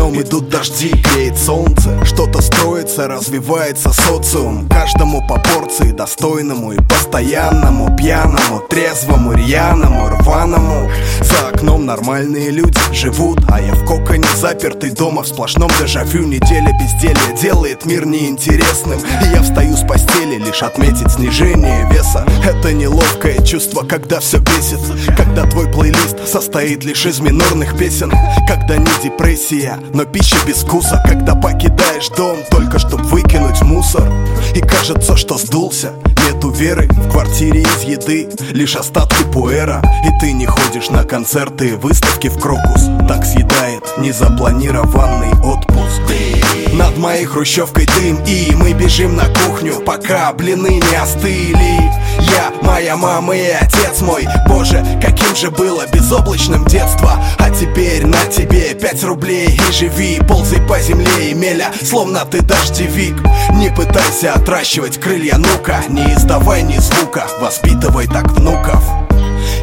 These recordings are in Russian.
окном идут дожди, греет солнце Что-то строится, развивается социум. Каждому по порции, достойному и постоянному Пьяному, трезвому, рьяному, рваному. За окном нормальные люди живут А я в коконе запертый дома в сплошном дежавю. Неделя безделия делает мир неинтересным. И я встаю с постели лишь отметить снижение веса. Это неловкое чувство, когда все бесит Когда твой плейлист состоит лишь из минорных песен. Когда не депрессия, но пища без вкуса. Когда покидаешь дом только чтобы выкинуть мусор. И кажется, что сдулся. Нету веры в квартире из еды Лишь остатки пуэра. И ты не ходишь на концерты выставки в Крокус. Так съедает незапланированный отпуск. Над моей хрущевкой дым И мы бежим на кухню Пока блины не остыли. Я, моя мама и отец мой. Боже, каким же было безоблачным детство? А теперь на тебе пять рублей. И живи, ползай по земле меля Словно ты дождевик. Не пытайся отращивать крылья, ну-ка Не издавай ни звука. Воспитывай так внуков.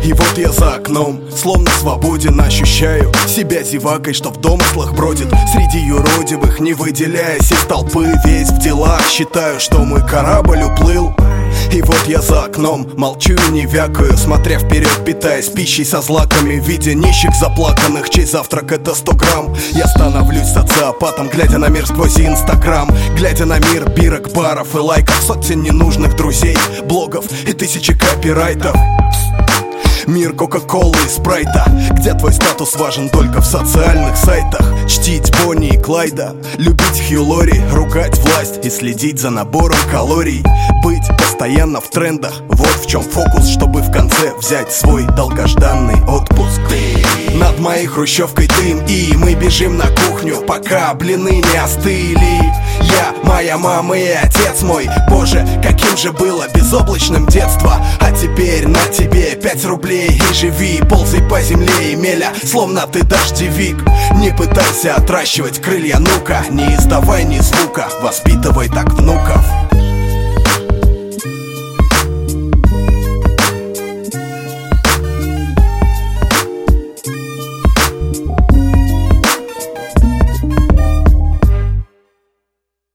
И вот я за окном, словно свободен Ощущаю себя зевакой, что в домыслах бродит. Среди юродивых, не выделяясь из толпы Весь в делах, считаю, что мой корабль окном, молчу и не вякаю Смотря вперед, питаясь пищей со злаками Видя нищих заплаканных, чей завтрак это 100 грамм Я становлюсь социопатом, глядя на мир сквозь инстаграм Глядя на мир бирок, баров и лайков Сотен ненужных друзей, блогов и тысячи копирайтов Мир Кока-Колы и Спрайта Где твой статус важен только в социальных сайтах. Чтить Бонни и Клайда Любить Хью Лори, ругать власть И следить за набором калорий. Быть постоянно в трендах Вот в чем фокус, чтобы в конце взять свой долгожданный отпуск. Над моей хрущевкой дым И мы бежим на кухню, пока блины не остыли моя мама и отец мой. Боже, каким же было безоблачным детство. А теперь на тебе пять рублей и живи Ползай по земле и меля, словно ты дождевик. Не пытайся отращивать крылья, ну-ка Не издавай ни звука, воспитывай так внуков